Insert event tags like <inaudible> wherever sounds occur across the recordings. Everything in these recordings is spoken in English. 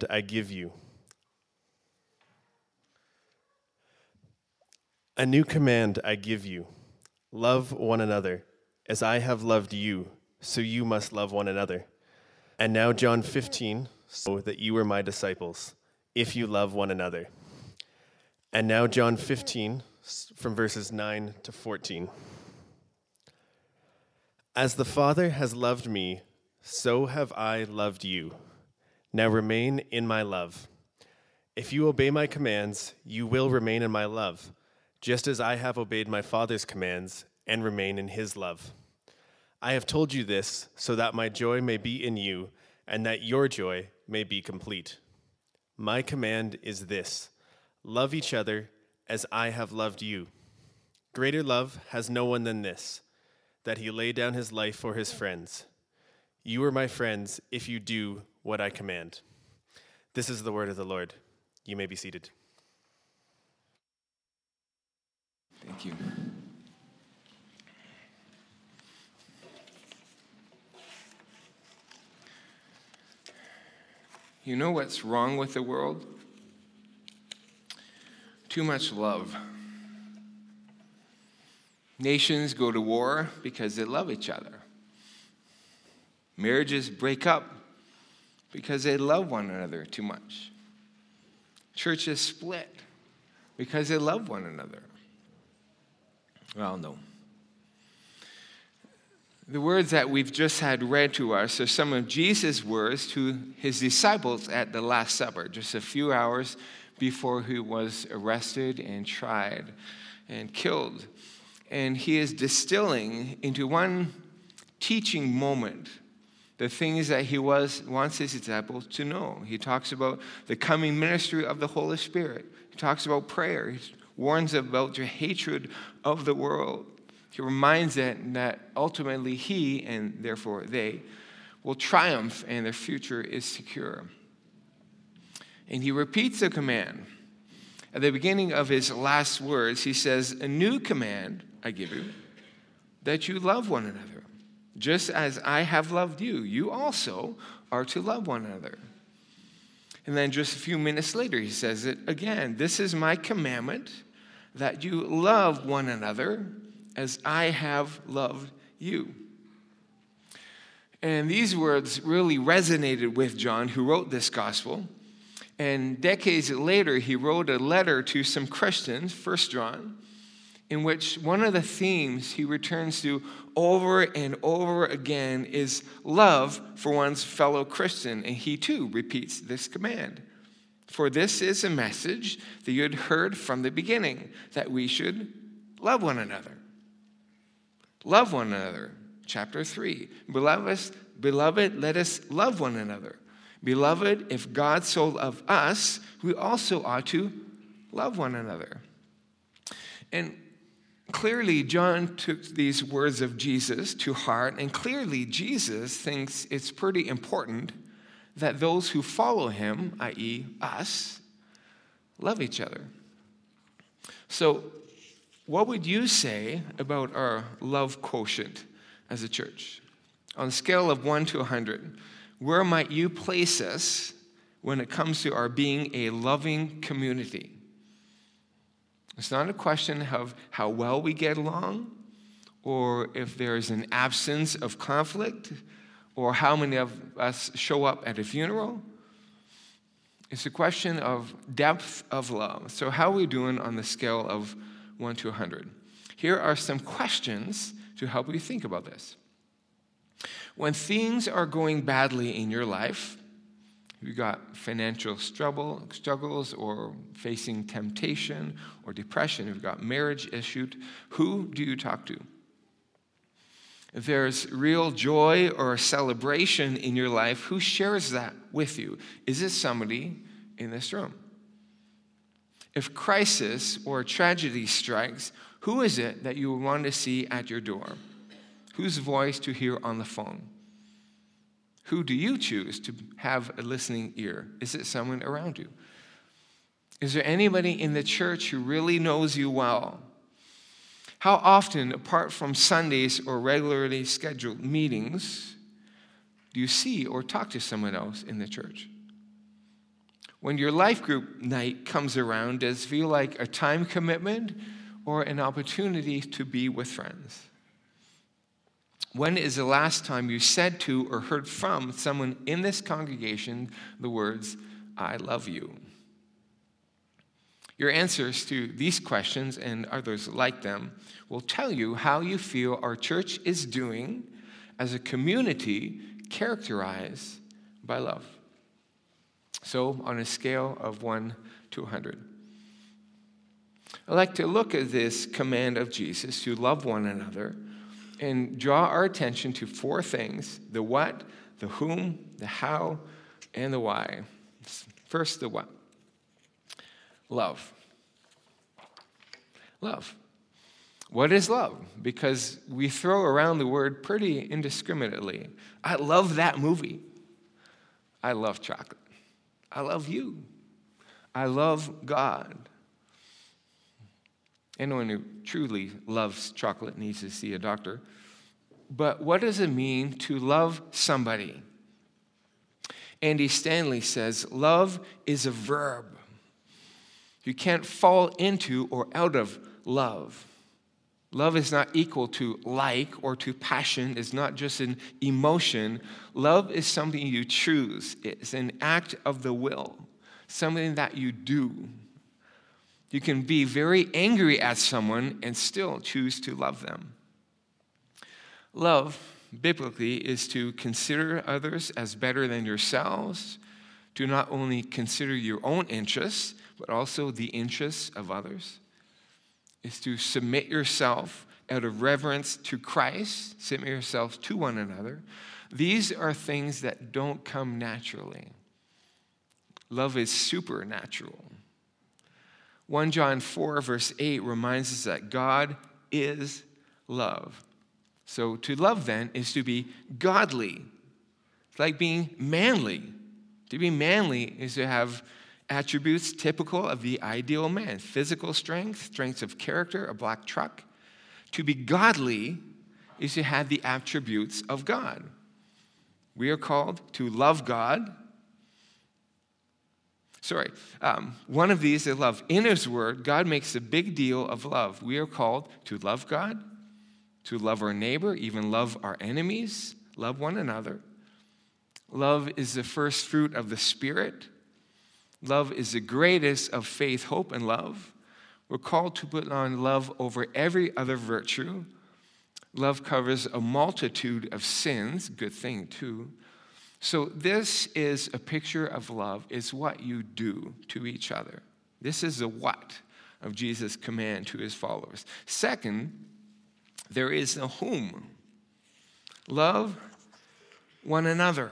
command I give you. A new command I give you love one another. As I have loved you, so you must love one another. And now, John 15, so that you are my disciples, if you love one another. And now, John 15, from verses 9 to 14. As the Father has loved me, so have I loved you. Now remain in my love. If you obey my commands, you will remain in my love, just as I have obeyed my Father's commands and remain in his love. I have told you this so that my joy may be in you and that your joy may be complete. My command is this love each other as I have loved you. Greater love has no one than this, that he lay down his life for his friends. You are my friends if you do what I command. This is the word of the Lord. You may be seated. Thank you. You know what's wrong with the world? Too much love. Nations go to war because they love each other. Marriages break up because they love one another too much. Churches split because they love one another. Well, no. The words that we've just had read to us are some of Jesus' words to his disciples at the Last Supper, just a few hours before he was arrested and tried and killed. And he is distilling into one teaching moment the things that he was wants his disciples to know. He talks about the coming ministry of the Holy Spirit. He talks about prayer. He warns about your hatred of the world. He reminds them that ultimately he and therefore they will triumph and their future is secure. And he repeats the command. At the beginning of his last words, he says, A new command I give you, that you love one another. Just as I have loved you, you also are to love one another. And then just a few minutes later, he says it again This is my commandment that you love one another as I have loved you. And these words really resonated with John, who wrote this gospel. And decades later, he wrote a letter to some Christians, First John, in which one of the themes he returns to over and over again is love for one's fellow Christian. And he too repeats this command. For this is a message that you had heard from the beginning that we should love one another. Love one another. Chapter 3. Beloved, beloved, let us love one another. Beloved, if God so loved us, we also ought to love one another. And Clearly, John took these words of Jesus to heart, and clearly, Jesus thinks it's pretty important that those who follow him, i.e., us, love each other. So, what would you say about our love quotient as a church? On a scale of 1 to 100, where might you place us when it comes to our being a loving community? It's not a question of how well we get along or if there's an absence of conflict or how many of us show up at a funeral. It's a question of depth of love. So, how are we doing on the scale of 1 to 100? Here are some questions to help you think about this. When things are going badly in your life, you've got financial struggle, struggles or facing temptation or depression, you've got marriage issues, who do you talk to? If there's real joy or celebration in your life, who shares that with you? Is it somebody in this room? If crisis or tragedy strikes, who is it that you want to see at your door? Whose voice to hear on the phone? Who do you choose to have a listening ear? Is it someone around you? Is there anybody in the church who really knows you well? How often, apart from Sundays or regularly scheduled meetings, do you see or talk to someone else in the church? When your life group night comes around, does it feel like a time commitment or an opportunity to be with friends? When is the last time you said to or heard from someone in this congregation the words, I love you? Your answers to these questions and others like them will tell you how you feel our church is doing as a community characterized by love. So, on a scale of 1 to 100, I'd like to look at this command of Jesus to love one another and draw our attention to four things the what, the whom, the how, and the why. First, the what? Love. Love. What is love? Because we throw around the word pretty indiscriminately. I love that movie. I love chocolate. I love you. I love God. Anyone who truly loves chocolate needs to see a doctor. But what does it mean to love somebody? Andy Stanley says love is a verb. You can't fall into or out of love. Love is not equal to like or to passion. It's not just an emotion. Love is something you choose, it's an act of the will, something that you do. You can be very angry at someone and still choose to love them. Love, biblically, is to consider others as better than yourselves, to not only consider your own interests, but also the interests of others is to submit yourself out of reverence to Christ, submit yourself to one another. These are things that don't come naturally. Love is supernatural. 1 John 4, verse 8 reminds us that God is love. So to love then is to be godly. It's like being manly. To be manly is to have attributes typical of the ideal man physical strength, strengths of character, a black truck. To be godly is to have the attributes of God. We are called to love God. Sorry, um, one of these is love. In His Word, God makes a big deal of love. We are called to love God, to love our neighbor, even love our enemies, love one another. Love is the first fruit of the Spirit. Love is the greatest of faith, hope, and love. We're called to put on love over every other virtue. Love covers a multitude of sins, good thing too. So this is a picture of love is what you do to each other. This is the what of Jesus' command to his followers. Second, there is the whom. Love one another.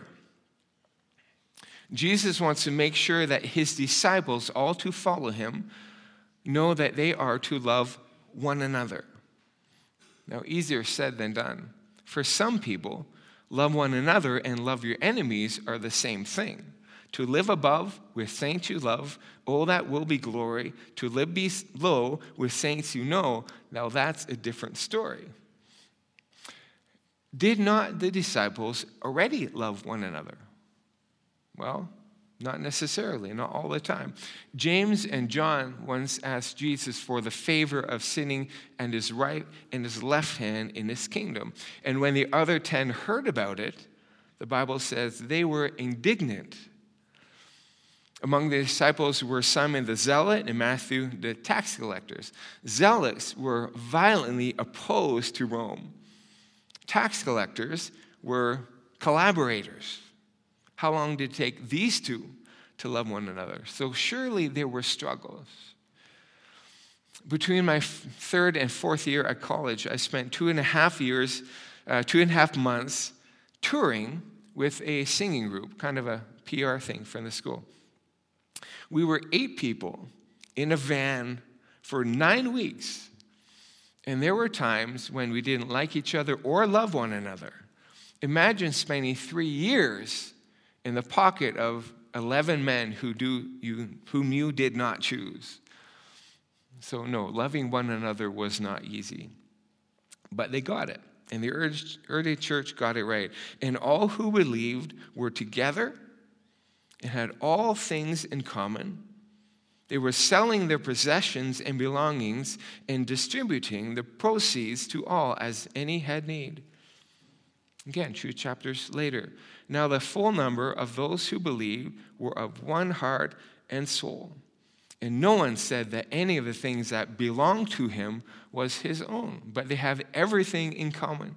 Jesus wants to make sure that his disciples, all to follow him, know that they are to love one another. Now, easier said than done. For some people, love one another and love your enemies are the same thing. To live above with saints you love, all that will be glory. To live below with saints you know, now that's a different story. Did not the disciples already love one another? Well, not necessarily, not all the time. James and John once asked Jesus for the favor of sitting and his right and his left hand in his kingdom. And when the other ten heard about it, the Bible says they were indignant. Among the disciples were Simon the Zealot and Matthew the tax collectors. Zealots were violently opposed to Rome. Tax collectors were collaborators. How long did it take these two to love one another? So surely there were struggles. Between my third and fourth year at college, I spent two and a half years, uh, two and a half months touring with a singing group, kind of a PR thing from the school. We were eight people in a van for nine weeks. And there were times when we didn't like each other or love one another. Imagine spending three years in the pocket of 11 men who do you, whom you did not choose. So, no, loving one another was not easy. But they got it. And the early church got it right. And all who believed were together and had all things in common. They were selling their possessions and belongings and distributing the proceeds to all as any had need. Again, two chapters later. Now, the full number of those who believed were of one heart and soul. And no one said that any of the things that belonged to him was his own, but they have everything in common.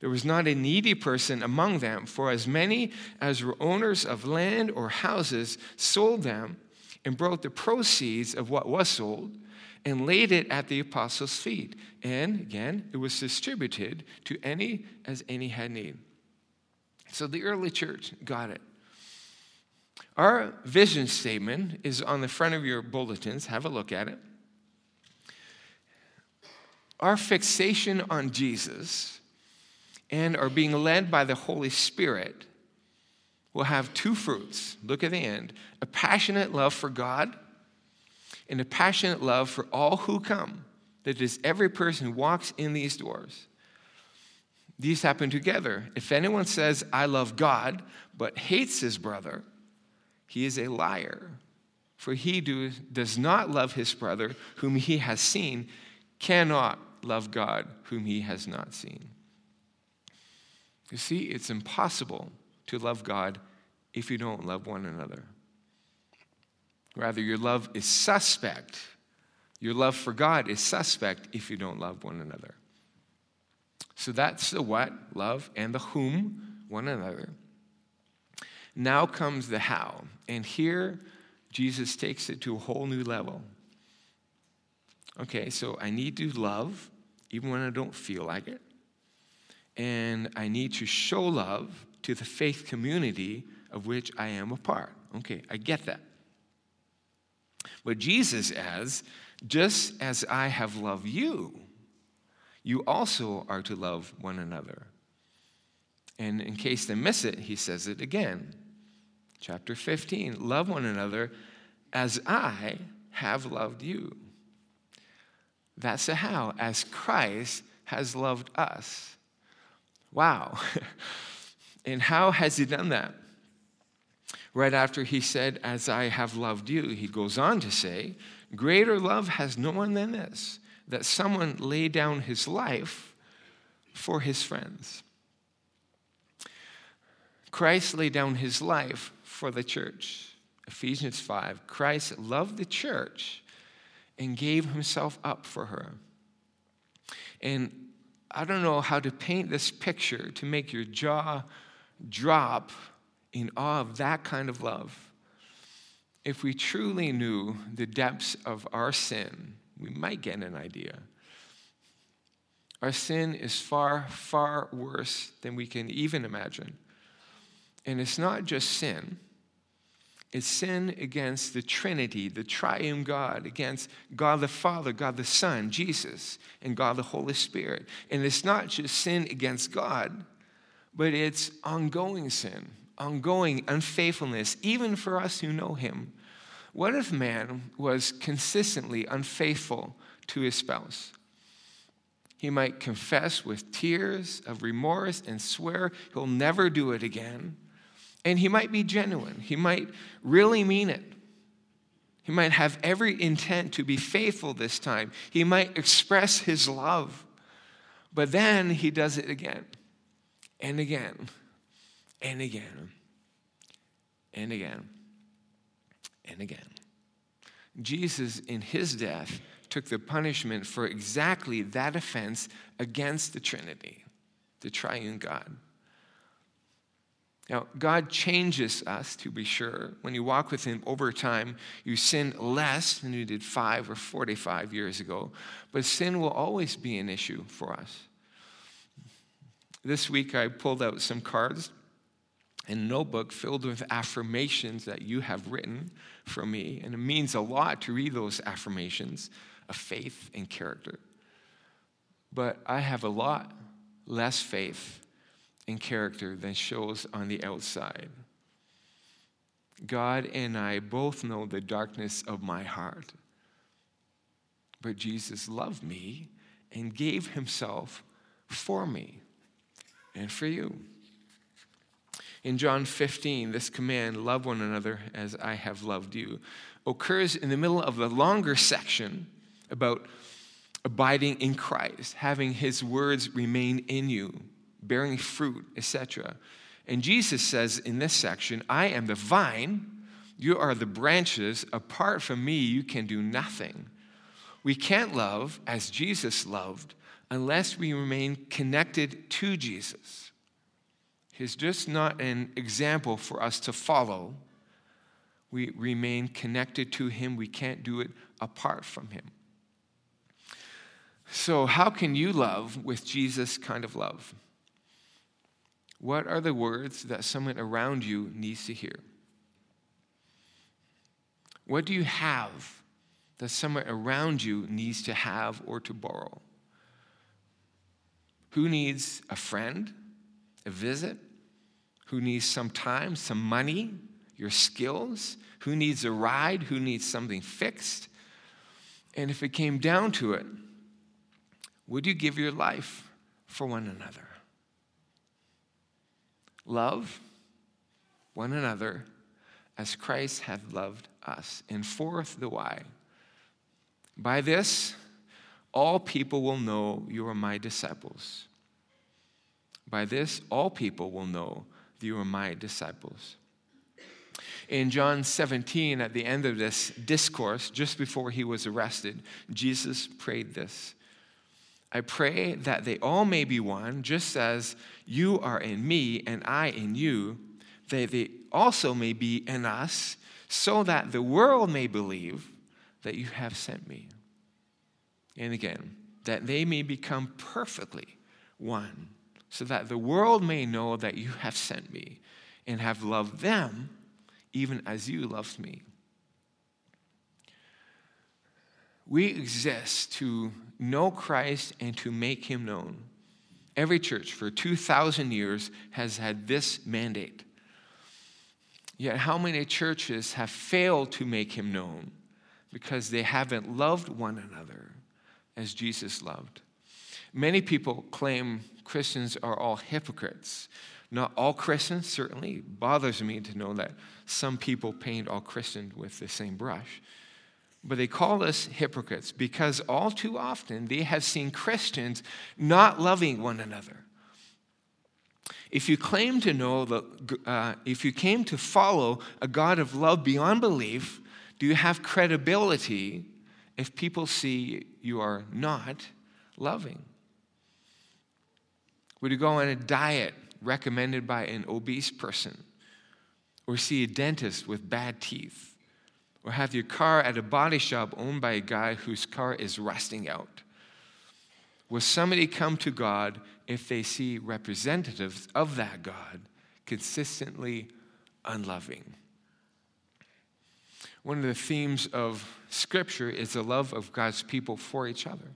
There was not a needy person among them, for as many as were owners of land or houses sold them and brought the proceeds of what was sold and laid it at the apostles' feet. And again, it was distributed to any as any had need. So the early church got it. Our vision statement is on the front of your bulletins. Have a look at it. Our fixation on Jesus and are being led by the Holy Spirit will have two fruits. Look at the end a passionate love for God and a passionate love for all who come. That is, every person who walks in these doors. These happen together. If anyone says, I love God, but hates his brother, he is a liar. For he do, does not love his brother whom he has seen, cannot love God whom he has not seen. You see, it's impossible to love God if you don't love one another. Rather, your love is suspect. Your love for God is suspect if you don't love one another. So that's the what, love, and the whom, one another. Now comes the how. And here, Jesus takes it to a whole new level. Okay, so I need to love even when I don't feel like it. And I need to show love to the faith community of which I am a part. Okay, I get that. But Jesus adds, just as I have loved you, you also are to love one another. And in case they miss it, he says it again. Chapter 15 Love one another as I have loved you. That's the how, as Christ has loved us. Wow. <laughs> and how has he done that? Right after he said, As I have loved you, he goes on to say, Greater love has no one than this, that someone lay down his life for his friends. Christ laid down his life for the church. Ephesians 5 Christ loved the church and gave himself up for her. And I don't know how to paint this picture to make your jaw drop in awe of that kind of love. If we truly knew the depths of our sin, we might get an idea. Our sin is far, far worse than we can even imagine. And it's not just sin, it's sin against the Trinity, the triune God, against God the Father, God the Son, Jesus, and God the Holy Spirit. And it's not just sin against God, but it's ongoing sin, ongoing unfaithfulness, even for us who know Him. What if man was consistently unfaithful to his spouse? He might confess with tears of remorse and swear he'll never do it again. And he might be genuine, he might really mean it. He might have every intent to be faithful this time. He might express his love. But then he does it again and again and again and again and again. Jesus, in his death, took the punishment for exactly that offense against the Trinity, the triune God. Now, God changes us, to be sure. When you walk with Him over time, you sin less than you did five or 45 years ago, but sin will always be an issue for us. This week, I pulled out some cards and notebook filled with affirmations that you have written for me, and it means a lot to read those affirmations of faith and character. But I have a lot less faith and character than shows on the outside. God and I both know the darkness of my heart. But Jesus loved me and gave himself for me and for you. In John 15, this command, love one another as I have loved you, occurs in the middle of a longer section about abiding in Christ, having his words remain in you, bearing fruit, etc. And Jesus says in this section, I am the vine, you are the branches. Apart from me, you can do nothing. We can't love as Jesus loved unless we remain connected to Jesus. He's just not an example for us to follow. We remain connected to Him. We can't do it apart from Him. So, how can you love with Jesus' kind of love? What are the words that someone around you needs to hear? What do you have that someone around you needs to have or to borrow? Who needs a friend, a visit? Who needs some time, some money, your skills? Who needs a ride? Who needs something fixed? And if it came down to it, would you give your life for one another? Love one another as Christ hath loved us. And fourth, the why. By this, all people will know you are my disciples. By this, all people will know you are my disciples. In John 17, at the end of this discourse, just before he was arrested, Jesus prayed this I pray that they all may be one, just as you are in me and I in you, that they also may be in us, so that the world may believe that you have sent me. And again, that they may become perfectly one, so that the world may know that you have sent me and have loved them even as you loved me. We exist to know Christ and to make him known. Every church for 2,000 years has had this mandate. Yet, how many churches have failed to make him known because they haven't loved one another as Jesus loved? Many people claim Christians are all hypocrites. Not all Christians, certainly. It bothers me to know that some people paint all Christians with the same brush. But they call us hypocrites because all too often they have seen Christians not loving one another. If you claim to know, the, uh, if you came to follow a God of love beyond belief, do you have credibility if people see you are not loving? Would you go on a diet recommended by an obese person? Or see a dentist with bad teeth? or have your car at a body shop owned by a guy whose car is rusting out? Will somebody come to God if they see representatives of that God consistently unloving? One of the themes of Scripture is the love of God's people for each other.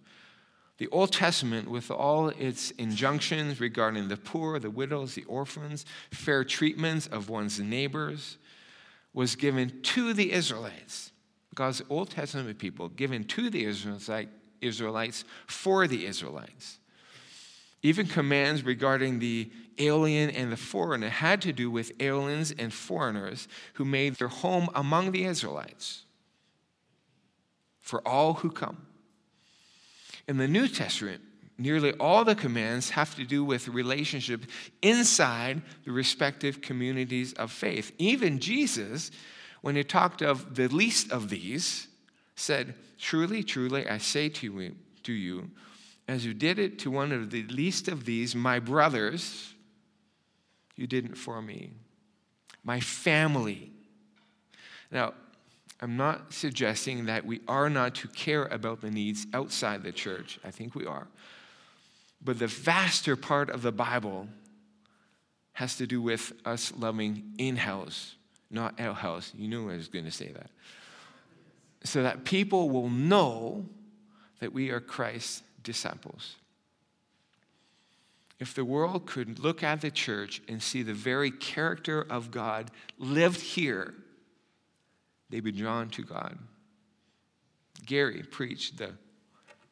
The Old Testament, with all its injunctions regarding the poor, the widows, the orphans, fair treatments of one's neighbors, was given to the Israelites. God's Old Testament people given to the Israelites for the Israelites. Even commands regarding the alien and the foreigner had to do with aliens and foreigners who made their home among the Israelites for all who come. In the New Testament, nearly all the commands have to do with relationship inside the respective communities of faith. Even Jesus, when he talked of the least of these, said, Truly, truly, I say to you, to you, as you did it to one of the least of these, my brothers, you did it for me. My family. Now, I'm not suggesting that we are not to care about the needs outside the church. I think we are. But the vaster part of the Bible has to do with us loving in house, not out house. You knew I was going to say that. So that people will know that we are Christ's disciples. If the world could look at the church and see the very character of God lived here, they'd be drawn to God. Gary preached the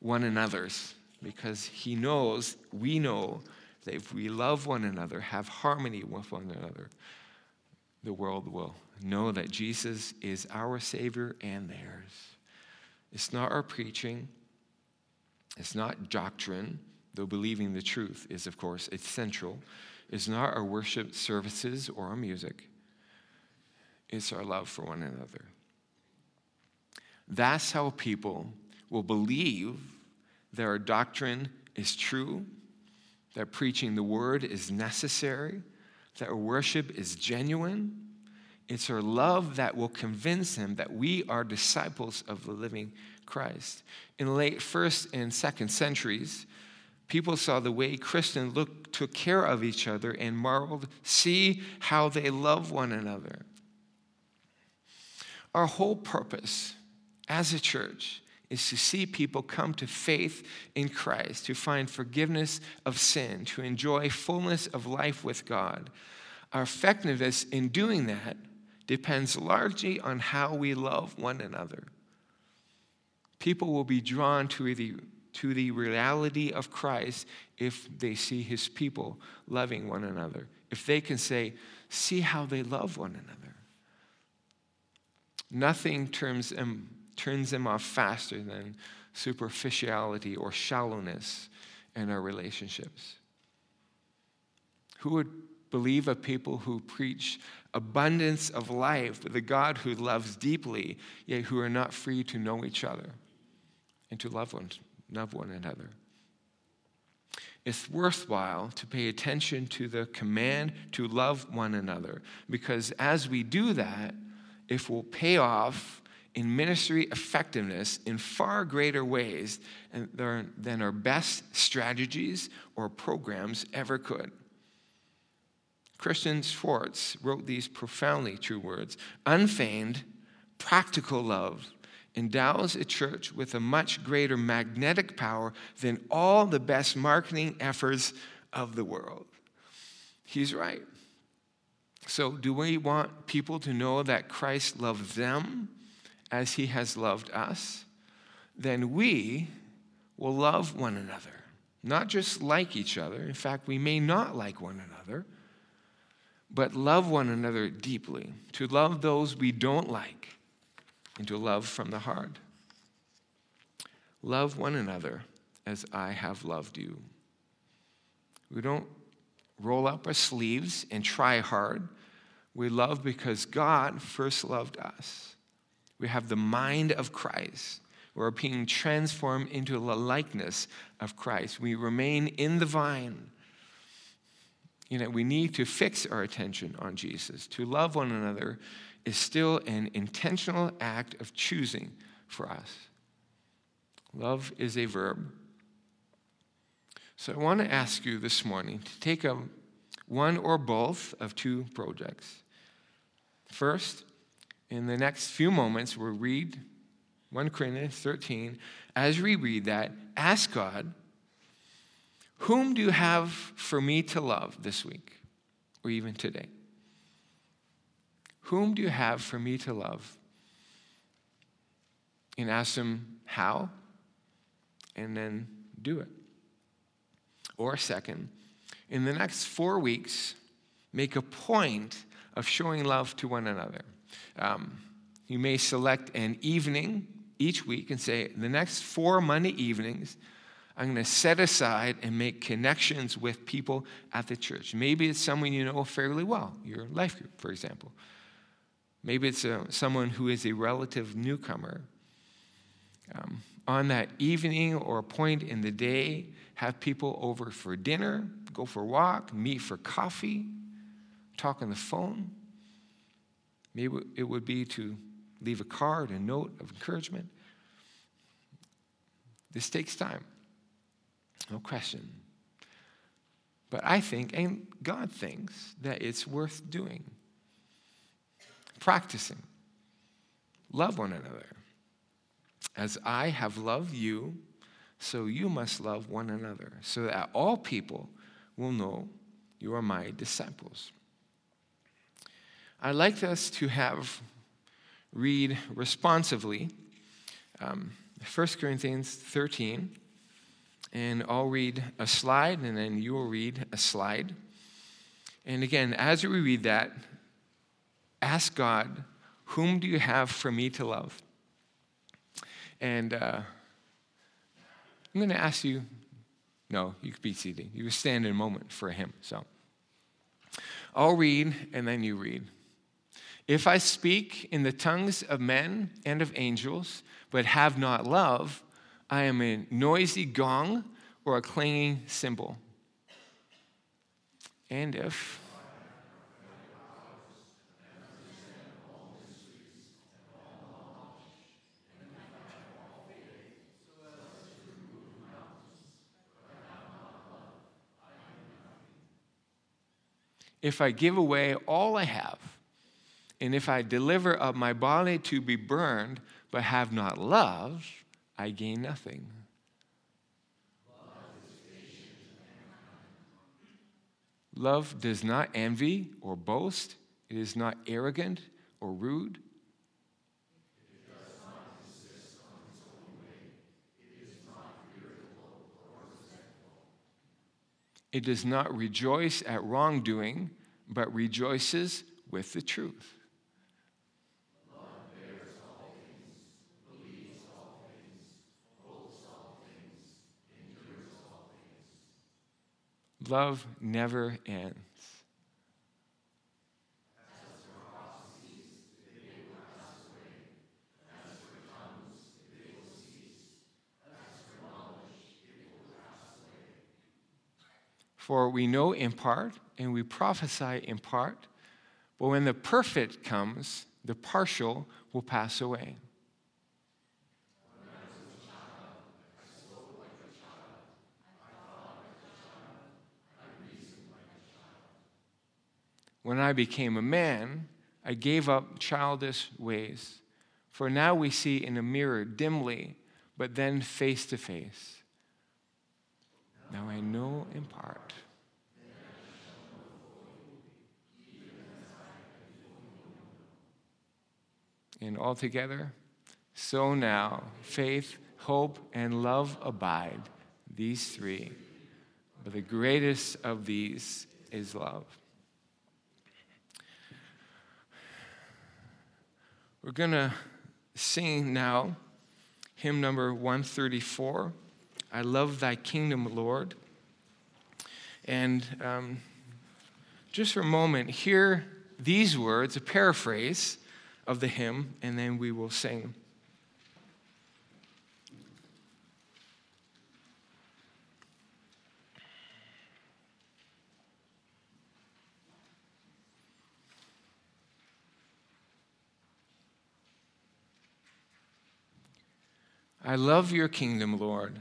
one another's because he knows, we know, that if we love one another, have harmony with one another, the world will know that Jesus is our Savior and theirs. It's not our preaching, it's not doctrine, though believing the truth is, of course, essential. It's not our worship services or our music, it's our love for one another. That's how people will believe that our doctrine is true, that preaching the word is necessary, that our worship is genuine. It's our love that will convince them that we are disciples of the living Christ. In the late first and second centuries, people saw the way Christians took care of each other and marveled, see how they love one another. Our whole purpose as a church is to see people come to faith in Christ, to find forgiveness of sin, to enjoy fullness of life with God. Our effectiveness in doing that depends largely on how we love one another. People will be drawn to the, to the reality of Christ if they see his people loving one another. If they can say, see how they love one another. Nothing turns them turns them off faster than superficiality or shallowness in our relationships. Who would believe a people who preach abundance of life with a God who loves deeply, yet who are not free to know each other and to love one, love one another? It's worthwhile to pay attention to the command to love one another because as we do that, it will pay off in ministry effectiveness in far greater ways than our best strategies or programs ever could. Christian Schwarz wrote these profoundly true words Unfeigned, practical love endows a church with a much greater magnetic power than all the best marketing efforts of the world. He's right. So, do we want people to know that Christ loved them? as he has loved us, then we will love one another. Not just like each other. In fact, we may not like one another, but love one another deeply. To love those we don't like, and to love from the heart. Love one another as I have loved you. We don't roll up our sleeves and try hard. We love because God first loved us. We have the mind of Christ. We're being transformed into the likeness of Christ. We remain in the vine. You know, we need to fix our attention on Jesus. To love one another is still an intentional act of choosing for us. Love is a verb. So I want to ask you this morning to take a, one or both of two projects. First, in the next few moments, we'll read 1 Corinthians 13. As we read that, ask God, whom do you have for me to love this week or even today? Whom do you have for me to love? And ask Him how, and then do it. Or, second, in the next four weeks, make a point of showing love to one another. Um, you may select an evening each week and say, the next four Monday evenings, I'm going to set aside and make connections with people at the church. Maybe it's someone you know fairly well, your life group, for example. Maybe it's a, uh, someone who is a relative newcomer. Um, on that evening or a point in the day, have people over for dinner, go for a walk, meet for coffee, talk on the phone. Maybe it would be to leave a card, a note of encouragement. This takes time, no question. But I think, and God thinks, that it's worth doing. Practicing. Love one another. As I have loved you, so you must love one another, so that all people will know you are my disciples. I'd like us to have read responsively um, 1 Corinthians 13 And I'll read a slide, and then you will read a slide. And again, as we read that, ask God, Whom do you have for me to love? And uh, I'm going to ask you no, you could be seated. You could stand in a moment for him. So I'll read, and then you read. If I speak in the tongues of men and of angels, but have not love, I am a noisy gong or a clanging cymbal. And if if I give away all I have, and if I deliver up my body to be burned, but have not love, I gain nothing. Love does not envy or boast. It is not arrogant or rude. It does not insist on its only way, it is not irritable or respectable. It does not rejoice at wrongdoing, but rejoices with the truth. Love never ends. For we know in part and we prophesy in part, but when the perfect comes, the partial will pass away. When I became a man, I gave up childish ways. For now we see in a mirror dimly, but then face to face. Now I know in part. And altogether, so now faith, hope, and love abide, these three. But the greatest of these is love. We're going to sing now hymn number 134. I love thy kingdom, Lord. And um, just for a moment, hear these words, a paraphrase of the hymn, and then we will sing. I love your kingdom, Lord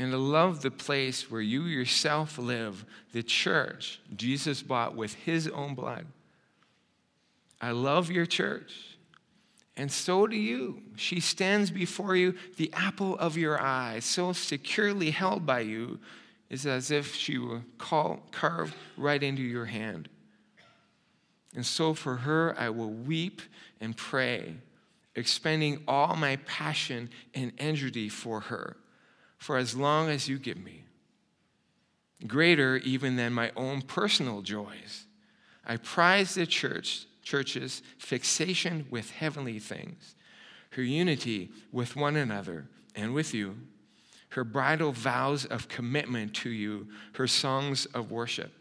and I love the place where you yourself live, the church Jesus bought with his own blood. I love your church, and so do you. She stands before you, the apple of your eye, so securely held by you, is as if she were carved right into your hand. And so for her, I will weep and pray, expending all my passion and energy for her for as long as you give me. Greater even than my own personal joys. I prize the church, church's fixation with heavenly things, her unity with one another and with you, her bridal vows of commitment to you, her songs of worship.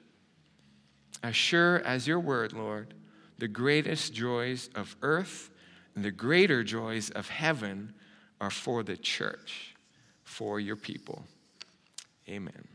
As sure as your word, Lord, the greatest joys of earth and the greater joys of heaven are for the church for your people. Amen.